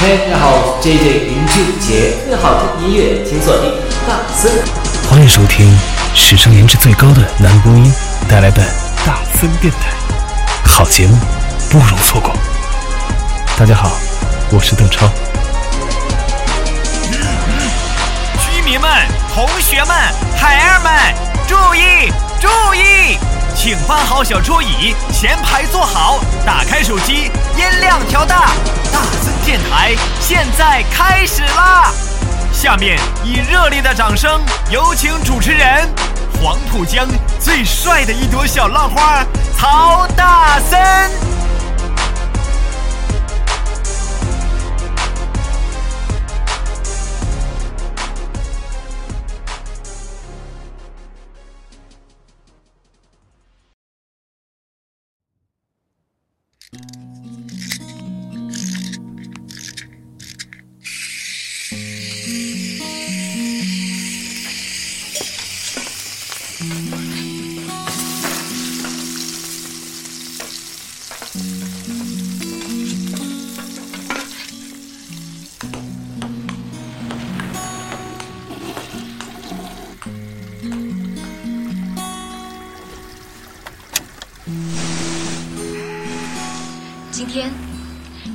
嘿，大家好，我是 J J 林俊杰，更好听音乐，请锁定大森。欢迎收听史上颜值最高的男播音带来的大森电台，好节目不容错过。大家好，我是邓超。居民们、同学们、孩儿们，注意注意，请搬好小桌椅，前排坐好，打开手机，音量调大。大森电台现在开始啦！下面以热烈的掌声，有请主持人黄浦江最帅的一朵小浪花曹大森。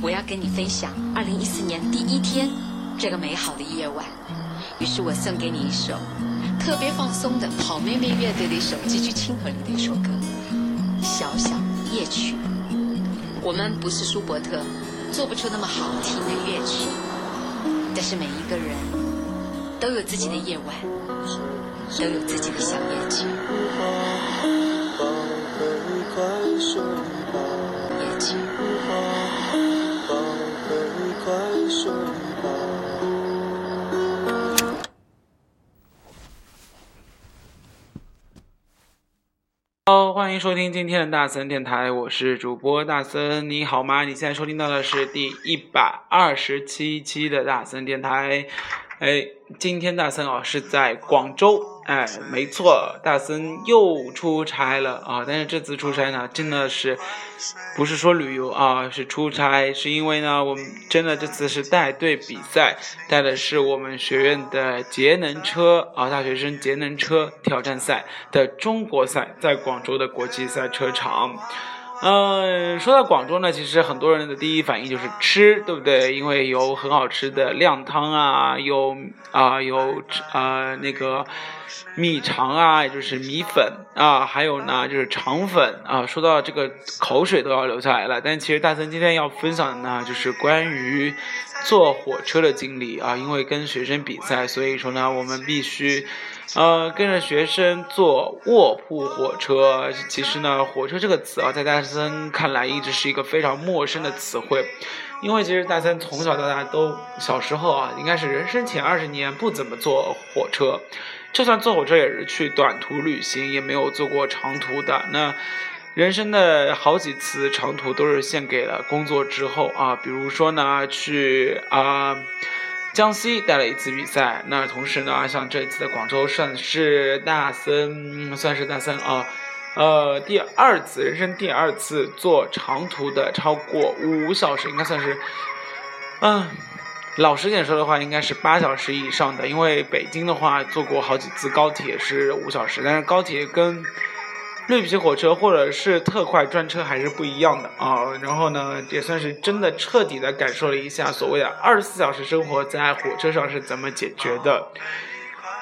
我要跟你分享二零一四年第一天这个美好的夜晚，于是我送给你一首特别放松的好妹妹乐队的一首极具亲和力的一首歌《小小夜曲》。我们不是舒伯特，做不出那么好听的乐曲，但是每一个人都有自己的夜晚，都有自己的小夜曲。夜曲。好，欢迎收听今天的大森电台，我是主播大森，你好吗？你现在收听到的是第一百二十七期的大森电台。哎，今天大森啊是在广州，哎，没错，大森又出差了啊！但是这次出差呢，真的是不是说旅游啊，是出差，是因为呢，我们真的这次是带队比赛，带的是我们学院的节能车啊，大学生节能车挑战赛的中国赛，在广州的国际赛车场。嗯，说到广州呢，其实很多人的第一反应就是吃，对不对？因为有很好吃的靓汤啊，有啊有啊那个米肠啊，也就是米粉啊，还有呢就是肠粉啊。说到这个口水都要流下来了。但其实大森今天要分享的呢，就是关于坐火车的经历啊，因为跟学生比赛，所以说呢，我们必须。呃，跟着学生坐卧铺火车，其实呢，火车这个词啊，在大森看来一直是一个非常陌生的词汇，因为其实大森从小到大都小时候啊，应该是人生前二十年不怎么坐火车，就算坐火车也是去短途旅行，也没有坐过长途的。那人生的好几次长途都是献给了工作之后啊，比如说呢，去啊。江西带了一次比赛，那同时呢，像这一次的广州算是大森，算是大森啊，呃，第二次人生第二次坐长途的，超过五小时，应该算是，嗯，老实点说的话，应该是八小时以上的，因为北京的话坐过好几次高铁是五小时，但是高铁跟。绿皮火车或者是特快专车还是不一样的啊，然后呢，也算是真的彻底的感受了一下所谓的二十四小时生活在火车上是怎么解决的。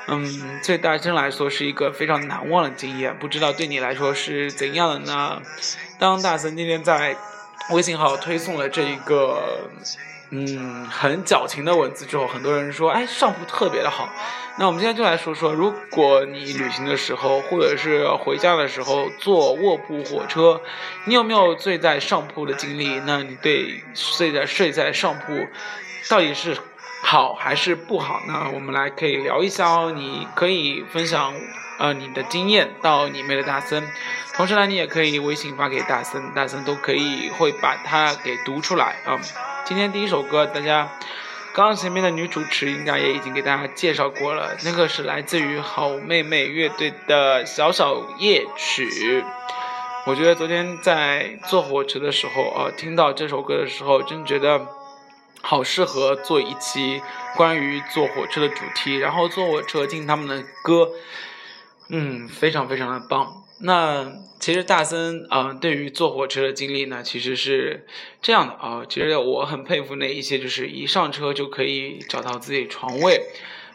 嗯，对大森来说是一个非常难忘的经验，不知道对你来说是怎样的呢？当大森今天在微信号推送了这一个嗯很矫情的文字之后，很多人说，哎，上铺特别的好。那我们今天就来说说，如果你旅行的时候，或者是回家的时候坐卧铺火车，你有没有睡在上铺的经历？那你对睡在睡在上铺到底是好还是不好呢？我们来可以聊一下哦。你可以分享呃你的经验到你妹的大森，同时呢，你也可以微信发给大森，大森都可以会把它给读出来啊。今天第一首歌，大家。刚刚前面的女主持应该也已经给大家介绍过了，那个是来自于好妹妹乐队的小小夜曲。我觉得昨天在坐火车的时候啊，听到这首歌的时候，真觉得好适合做一期关于坐火车的主题，然后坐火车听他们的歌，嗯，非常非常的棒。那其实大森啊，对于坐火车的经历呢，其实是这样的啊。其实我很佩服那一些就是一上车就可以找到自己床位。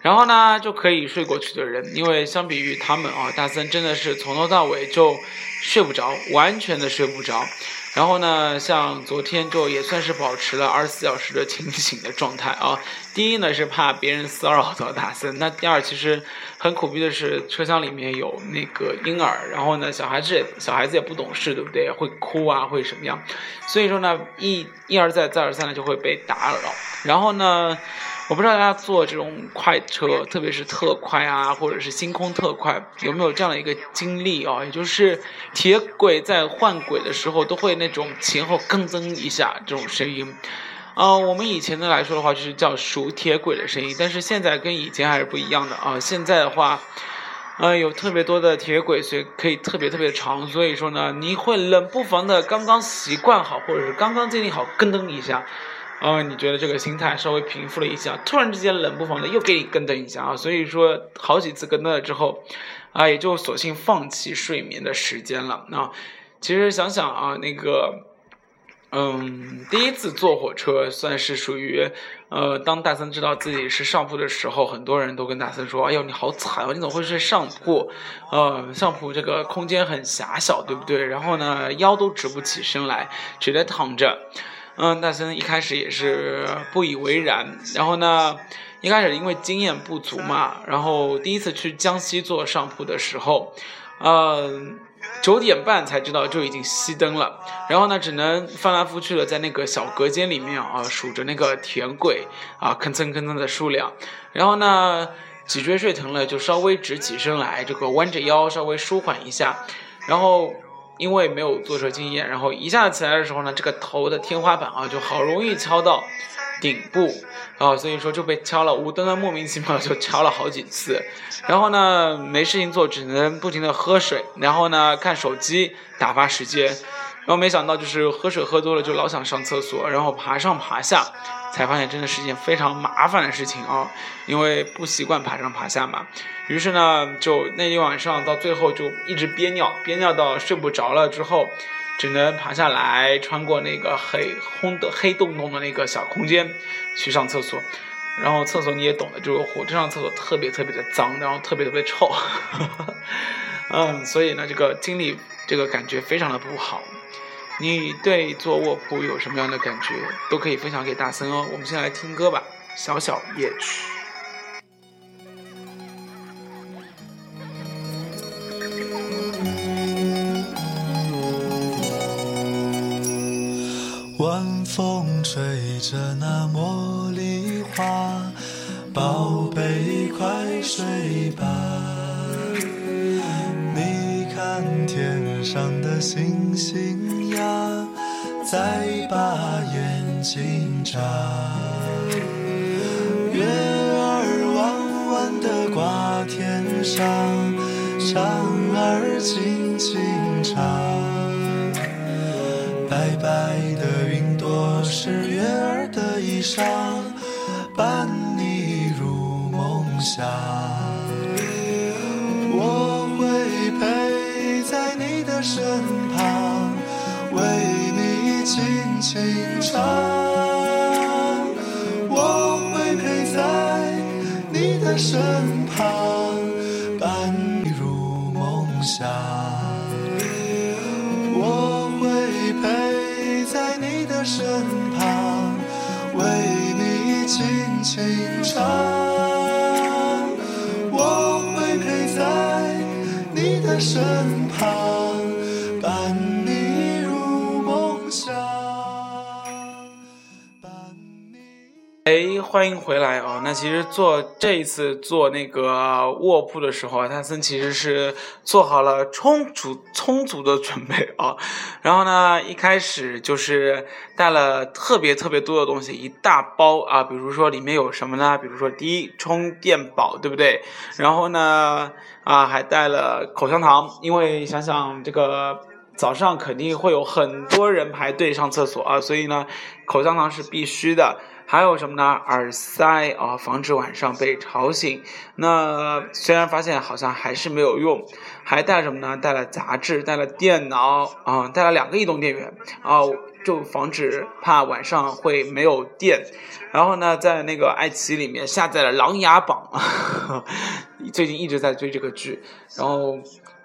然后呢，就可以睡过去的人，因为相比于他们啊，大森真的是从头到尾就睡不着，完全的睡不着。然后呢，像昨天就也算是保持了二十四小时的清醒的状态啊。第一呢是怕别人骚扰到大森，那第二其实很苦逼的是车厢里面有那个婴儿，然后呢小孩子也小孩子也不懂事，对不对？会哭啊，会什么样？所以说呢一一而再再而三的就会被打扰。然后呢。我不知道大家坐这种快车，特别是特快啊，或者是星空特快，有没有这样的一个经历啊？也就是铁轨在换轨的时候，都会那种前后咯噔一下这种声音。啊，我们以前的来说的话，就是叫熟铁轨的声音，但是现在跟以前还是不一样的啊。现在的话，呃，有特别多的铁轨，所以可以特别特别长，所以说呢，你会冷不防的刚刚习惯好，或者是刚刚建立好咯噔一下。啊，你觉得这个心态稍微平复了一下，突然之间冷不防的又给你跟登一下啊，所以说好几次跟登了之后，啊，也就索性放弃睡眠的时间了。那其实想想啊，那个，嗯，第一次坐火车算是属于，呃，当大森知道自己是上铺的时候，很多人都跟大森说：“哎呦，你好惨哦，你怎么会睡上铺？呃，上铺这个空间很狭小，对不对？然后呢，腰都直不起身来，只得躺着。”嗯，大森一开始也是不以为然，然后呢，一开始因为经验不足嘛，然后第一次去江西做上铺的时候，嗯，九点半才知道就已经熄灯了，然后呢，只能翻来覆去的在那个小隔间里面啊数着那个田轨啊，吭蹭吭蹭的数量，然后呢，脊椎睡疼了就稍微直起身来，这个弯着腰稍微舒缓一下，然后。因为没有坐车经验，然后一下起来的时候呢，这个头的天花板啊，就好容易敲到顶部啊，所以说就被敲了，无端端莫名其妙就敲了好几次。然后呢，没事情做，只能不停的喝水，然后呢看手机打发时间。然后没想到就是喝水喝多了，就老想上厕所，然后爬上爬下。才发现真的是一件非常麻烦的事情啊，因为不习惯爬上爬下嘛。于是呢，就那一晚上到最后就一直憋尿，憋尿到睡不着了之后，只能爬下来，穿过那个黑轰的黑洞洞的那个小空间去上厕所。然后厕所你也懂的，就是火车上厕所特别特别的脏，然后特别特别臭。嗯，所以呢，这个经历这个感觉非常的不好。你对坐卧铺有什么样的感觉？都可以分享给大森哦。我们先来听歌吧，《小小夜曲》。晚风吹着那茉莉花，宝贝快睡吧。天上的星星呀。再把眼睛眨，月儿弯弯的挂天上，蝉儿轻轻唱。白白的云朵是月儿的衣裳，伴你入梦乡。轻轻唱，我会陪在你的身旁，伴你入梦乡。哎，欢迎回来啊！那其实做这一次做那个卧铺的时候啊，泰森其实是做好了充足充足的准备啊。然后呢，一开始就是带了特别特别多的东西，一大包啊。比如说里面有什么呢？比如说第一充电宝，对不对？然后呢，啊还带了口香糖，因为想想这个。早上肯定会有很多人排队上厕所啊，所以呢，口香糖是必须的。还有什么呢？耳塞啊，防止晚上被吵醒。那虽然发现好像还是没有用，还带什么呢？带了杂志，带了电脑啊，带了两个移动电源啊，就防止怕晚上会没有电。然后呢，在那个爱奇艺里面下载了《琅琊榜》，最近一直在追这个剧。然后，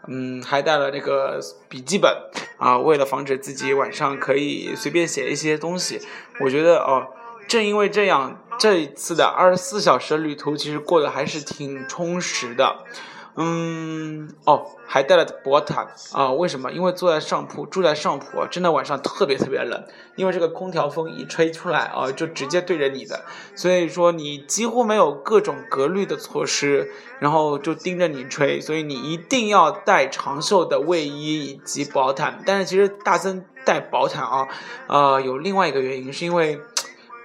嗯，还带了那个笔记本啊，为了防止自己晚上可以随便写一些东西。我觉得哦。正因为这样，这一次的二十四小时旅途其实过得还是挺充实的。嗯，哦，还带了薄毯啊？为什么？因为坐在上铺，住在上铺，真的晚上特别特别冷。因为这个空调风一吹出来啊，就直接对着你的，所以说你几乎没有各种隔滤的措施，然后就盯着你吹，所以你一定要带长袖的卫衣以及薄毯。但是其实大森带薄毯啊，呃，有另外一个原因，是因为。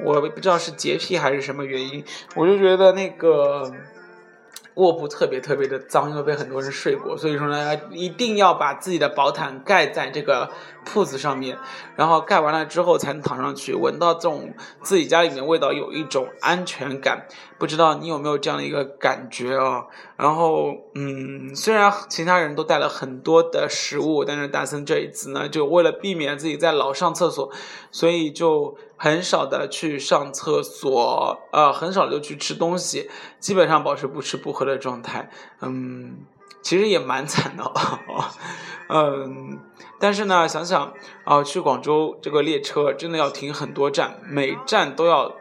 我不知道是洁癖还是什么原因，我就觉得那个卧铺特别特别的脏，因为被很多人睡过，所以说呢，一定要把自己的薄毯盖在这个铺子上面，然后盖完了之后才能躺上去，闻到这种自己家里面味道，有一种安全感。不知道你有没有这样的一个感觉啊？然后，嗯，虽然其他人都带了很多的食物，但是大森这一次呢，就为了避免自己在老上厕所，所以就很少的去上厕所，呃，很少就去吃东西，基本上保持不吃不喝的状态。嗯，其实也蛮惨的，嗯，但是呢，想想啊，去广州这个列车真的要停很多站，每站都要。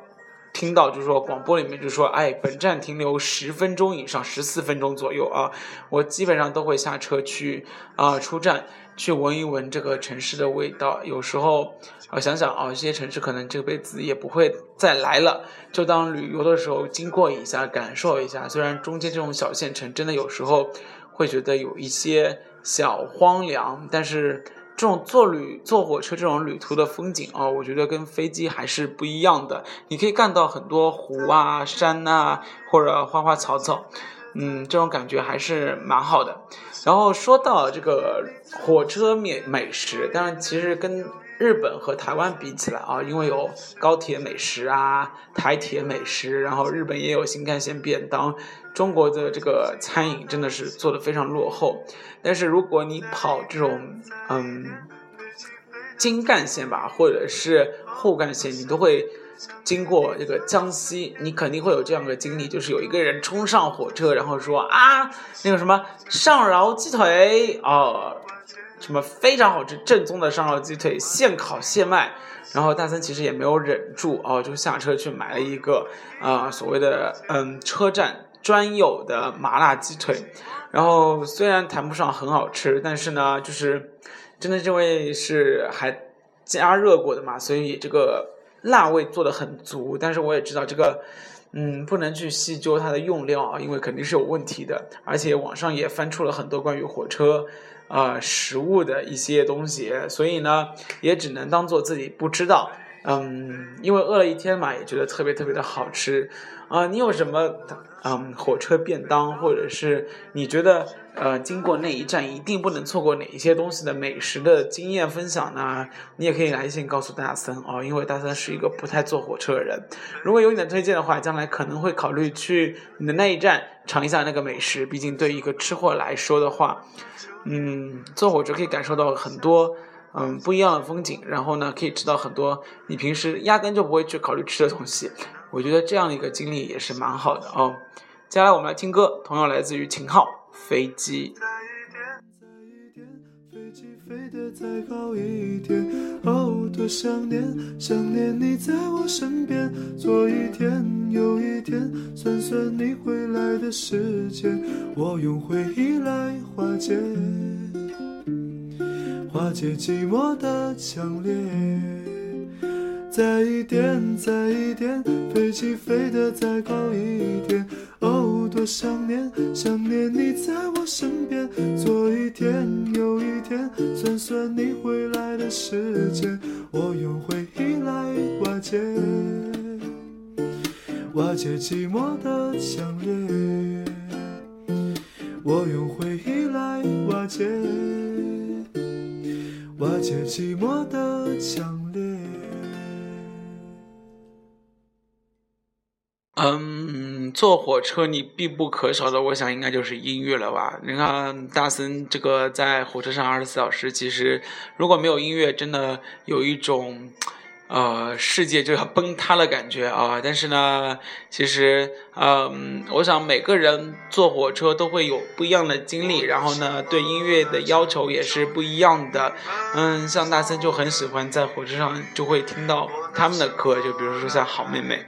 听到就是说广播里面就说，哎，本站停留十分钟以上，十四分钟左右啊。我基本上都会下车去啊出站去闻一闻这个城市的味道。有时候啊想想啊，这些城市可能这辈子也不会再来了，就当旅游的时候经过一下，感受一下。虽然中间这种小县城真的有时候会觉得有一些小荒凉，但是。这种坐旅坐火车这种旅途的风景啊，我觉得跟飞机还是不一样的。你可以看到很多湖啊、山呐，或者花花草草，嗯，这种感觉还是蛮好的。然后说到这个火车美美食，当然其实跟日本和台湾比起来啊，因为有高铁美食啊、台铁美食，然后日本也有新干线便当。中国的这个餐饮真的是做的非常落后，但是如果你跑这种嗯京干线吧，或者是后干线，你都会经过这个江西，你肯定会有这样的经历，就是有一个人冲上火车，然后说啊，那个什么上饶鸡腿哦，什么非常好吃，正宗的上饶鸡腿，现烤现卖。然后大森其实也没有忍住哦，就下车去买了一个啊所谓的嗯车站。专有的麻辣鸡腿，然后虽然谈不上很好吃，但是呢，就是真的这位是还加热过的嘛，所以这个辣味做的很足。但是我也知道这个，嗯，不能去细究它的用料啊，因为肯定是有问题的。而且网上也翻出了很多关于火车啊食物的一些东西，所以呢，也只能当做自己不知道。嗯，因为饿了一天嘛，也觉得特别特别的好吃啊。你有什么？嗯，火车便当，或者是你觉得呃，经过那一站一定不能错过哪一些东西的美食的经验分享呢？你也可以来信告诉大森哦，因为大森是一个不太坐火车的人。如果有你的推荐的话，将来可能会考虑去你的那一站尝一下那个美食。毕竟对一个吃货来说的话，嗯，坐火车可以感受到很多嗯不一样的风景，然后呢，可以吃到很多你平时压根就不会去考虑吃的东西。我觉得这样的一个经历也是蛮好的哦。接下来我们来听歌，同样来自于秦昊《飞机》。飞得再高一点，哦，多想念，想念你在我身边。做一天又一天，算算你回来的时间，我用回忆来化解，化解寂寞的强烈。再一点，再一点，飞机飞得再高一点。哦，多想念，想念你在我身边。左一天右一天，算算你回来的时间。我用回忆来瓦解，瓦解寂寞的强烈。我用回忆来瓦解。瓦解寂寞的强烈。嗯，坐火车你必不可少的，我想应该就是音乐了吧？你看大森这个在火车上二十四小时，其实如果没有音乐，真的有一种。呃，世界就要崩塌的感觉啊！但是呢，其实，嗯，我想每个人坐火车都会有不一样的经历，然后呢，对音乐的要求也是不一样的。嗯，像大森就很喜欢在火车上就会听到他们的歌，就比如说像好妹妹。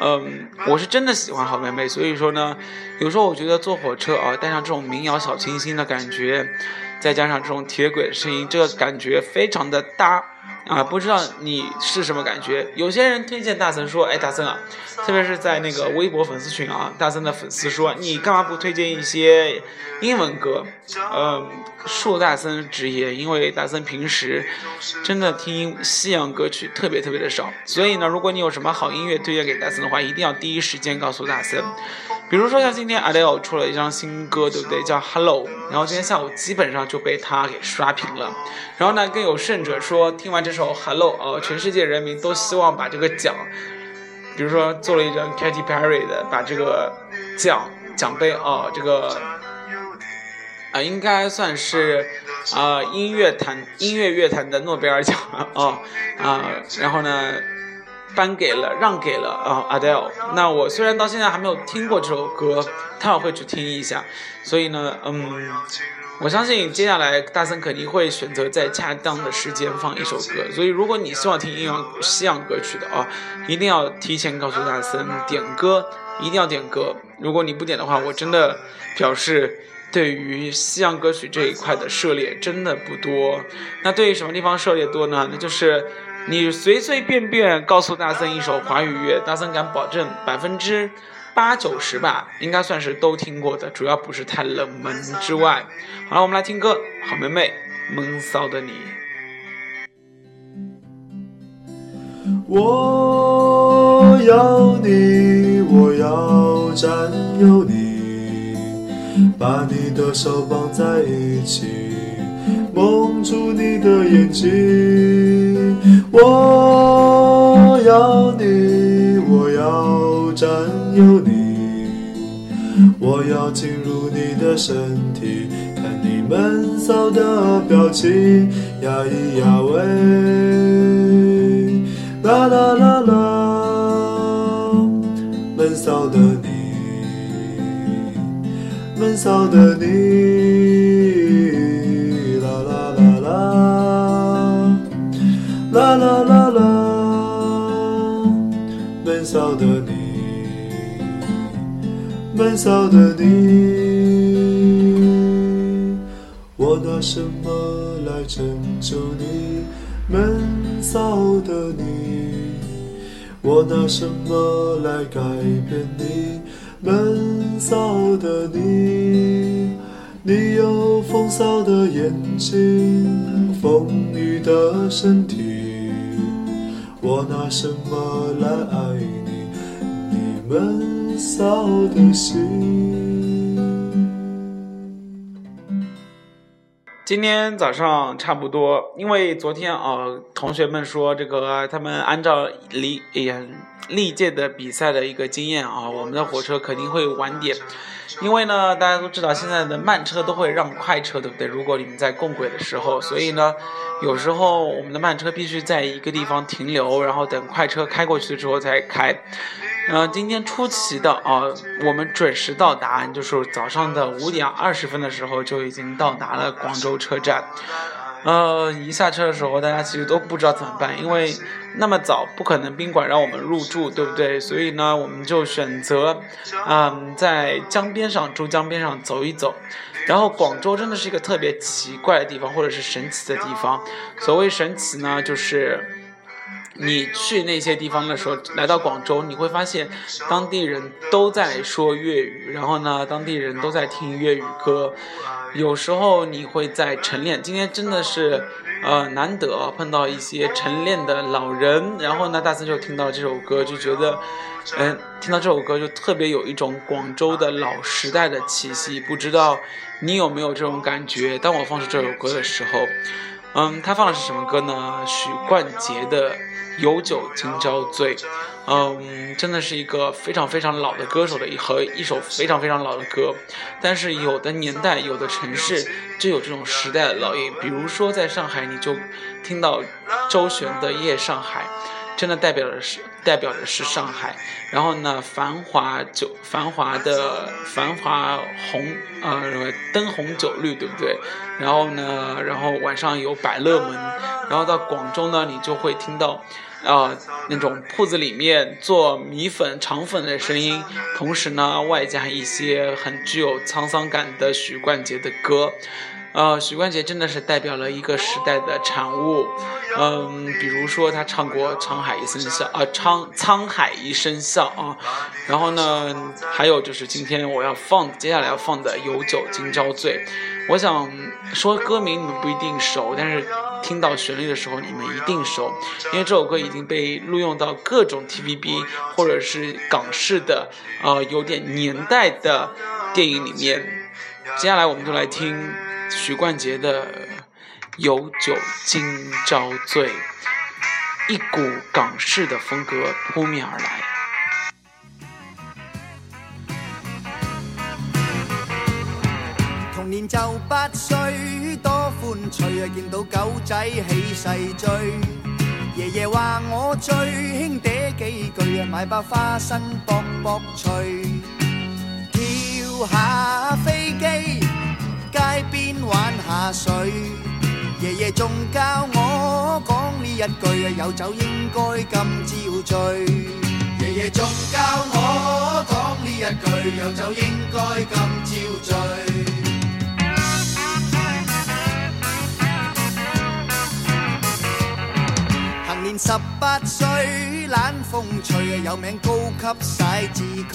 嗯，我是真的喜欢好妹妹，所以说呢，有时候我觉得坐火车啊，带上这种民谣小清新的感觉，再加上这种铁轨的声音，这个感觉非常的搭。啊，不知道你是什么感觉？有些人推荐大森说：“哎，大森啊，特别是在那个微博粉丝群啊，大森的粉丝说，你干嘛不推荐一些英文歌？”嗯，恕大森直言，因为大森平时真的听西洋歌曲特别特别的少，所以呢，如果你有什么好音乐推荐给大森的话，一定要第一时间告诉大森。比如说像今天 Adele 出了一张新歌，对不对？叫 Hello，然后今天下午基本上就被他给刷屏了。然后呢，更有甚者说，听完这首 Hello，哦，全世界人民都希望把这个奖，比如说做了一张 Katy Perry 的，把这个奖奖杯哦，这个啊，应该算是啊音乐坛音乐乐坛的诺贝尔奖了啊啊，然后呢。颁给了，让给了啊，Adele。那我虽然到现在还没有听过这首歌，但我会去听一下。所以呢，嗯，我相信接下来大森肯定会选择在恰当的时间放一首歌。所以如果你希望听英洋西洋歌曲的啊，一定要提前告诉大森点歌，一定要点歌。如果你不点的话，我真的表示对于西洋歌曲这一块的涉猎真的不多。那对于什么地方涉猎多呢？那就是。你随随便便告诉大森一首华语乐，大森敢保证百分之八九十吧，应该算是都听过的，主要不是太冷门之外。好了，我们来听歌，好妹妹，闷骚的你。我要你，我要占有你，把你的手绑在一起，蒙住你的眼睛。我要你，我要占有你，我要进入你的身体，看你闷骚的表情，呀咿呀喂，啦啦啦啦，闷骚的你，闷骚的你。闷骚的你，我拿什么来拯救你？闷骚的你，我拿什么来改变你？闷骚的你，你有风骚的眼睛，风腴的身体。我拿什么来爱你？你闷骚的心。今天早上差不多，因为昨天啊，同学们说这个，他们按照历哎呀历届的比赛的一个经验啊，我们的火车肯定会晚点。因为呢，大家都知道现在的慢车都会让快车，对不对？如果你们在共轨的时候，所以呢，有时候我们的慢车必须在一个地方停留，然后等快车开过去之后才开。呃，今天出奇的啊，我们准时到达，就是早上的五点二十分的时候就已经到达了广州车站。呃，一下车的时候，大家其实都不知道怎么办，因为那么早不可能宾馆让我们入住，对不对？所以呢，我们就选择，嗯，在江边上珠江边上走一走。然后广州真的是一个特别奇怪的地方，或者是神奇的地方。所谓神奇呢，就是你去那些地方的时候，来到广州，你会发现当地人都在说粤语，然后呢，当地人都在听粤语歌。有时候你会在晨练，今天真的是，呃，难得碰到一些晨练的老人。然后呢，大森就听到这首歌，就觉得，嗯，听到这首歌就特别有一种广州的老时代的气息。不知道你有没有这种感觉？当我放出这首歌的时候，嗯，他放的是什么歌呢？许冠杰的《有酒今朝醉》。嗯，真的是一个非常非常老的歌手的一和一首非常非常老的歌。但是有的年代，有的城市就有这种时代的烙印。比如说在上海，你就听到周璇的《夜上海》。真的代表的是代表的是上海，然后呢，繁华酒繁华的繁华红呃灯红酒绿，对不对？然后呢，然后晚上有百乐门，然后到广州呢，你就会听到啊那种铺子里面做米粉肠粉的声音，同时呢，外加一些很具有沧桑感的许冠杰的歌。呃，许冠杰真的是代表了一个时代的产物，嗯，比如说他唱过《沧海一声笑》啊，《沧沧海一声笑》啊，然后呢，还有就是今天我要放，接下来要放的《有酒今朝醉》，我想说歌名你们不一定熟，但是听到旋律的时候你们一定熟，因为这首歌已经被录用到各种 TVB 或者是港式的呃有点年代的电影里面，接下来我们就来听。许冠杰的《有酒今朝醉》，一股港式的风格扑面而来。童年就八岁，多欢趣啊！见到狗仔起势追，爷爷话我最兄嗲几句啊，买包花生卜卜脆，跳下仲教我讲呢一句啊，有酒应该今朝醉。爷爷仲教我讲呢一句，有酒应该今朝醉。行年十八岁，懒风趣，有名高级写字区。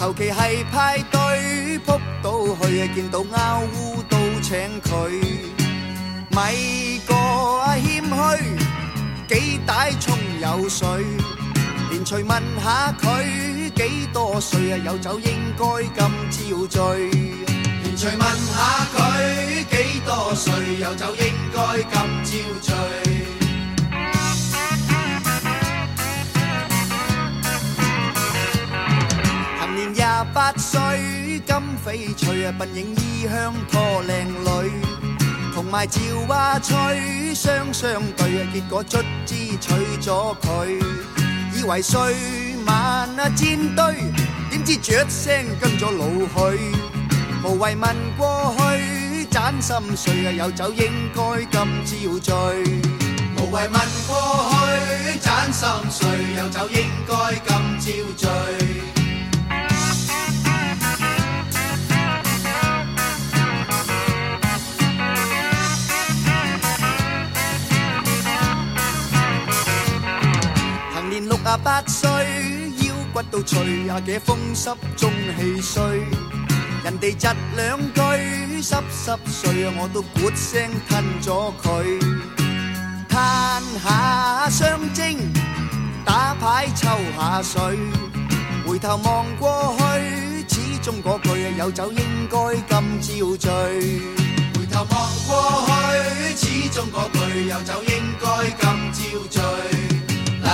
求其系派对扑到去，见到拗乌都请佢，咪个谦虚，几大葱有水，连随问下佢几多岁啊？有酒应该今朝醉，连随问下佢几多岁？有酒应该今朝醉。含年廿八岁，金翡翠啊，鬓影衣香拖靓女。同埋赵娃吹双双对结果卒之娶咗佢。以为睡晚啊煎堆点知雀声跟咗老去。无谓问过去盏心碎啊有酒应该今朝醉。无谓问过去盏心碎有酒应该今朝醉。八岁，腰骨都脆，廿几风湿中气衰。人哋窒两句，湿湿碎啊，我都咕声吞咗佢。叹下双精，打牌抽下水，回头望过去，始终嗰句，有酒应该今朝醉。回头望过去，始终嗰句有酒应该今朝醉。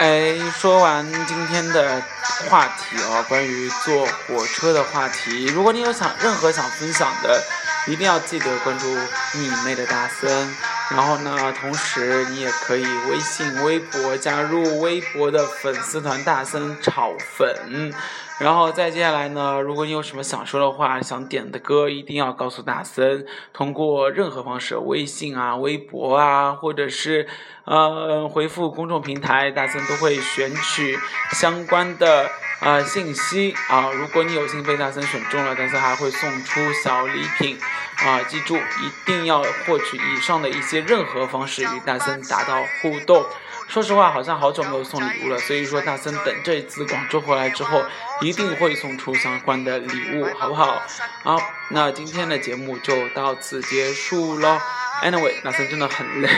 哎，说完今天的话题哦，关于坐火车的话题，如果你有想任何想分享的，一定要记得关注你妹的大森。然后呢，同时你也可以微信、微博加入微博的粉丝团大森炒粉。然后再接下来呢，如果你有什么想说的话、想点的歌，一定要告诉大森，通过任何方式，微信啊、微博啊，或者是呃回复公众平台，大森都会选取相关的呃信息啊。如果你有幸被大森选中了，大森还会送出小礼品啊。记住，一定要获取以上的一些任何方式与大森达到互动。说实话，好像好久没有送礼物了，所以说大森等这一次广州回来之后，一定会送出相关的礼物，好不好？好，那今天的节目就到此结束喽。Anyway，大森真的很累，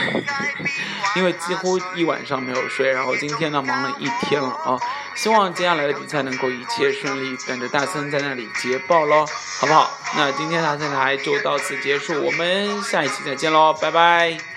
因为几乎一晚上没有睡，然后今天呢忙了一天了啊。希望接下来的比赛能够一切顺利，等着大森在那里捷报喽，好不好？那今天大森台就到此结束，我们下一期再见喽，拜拜。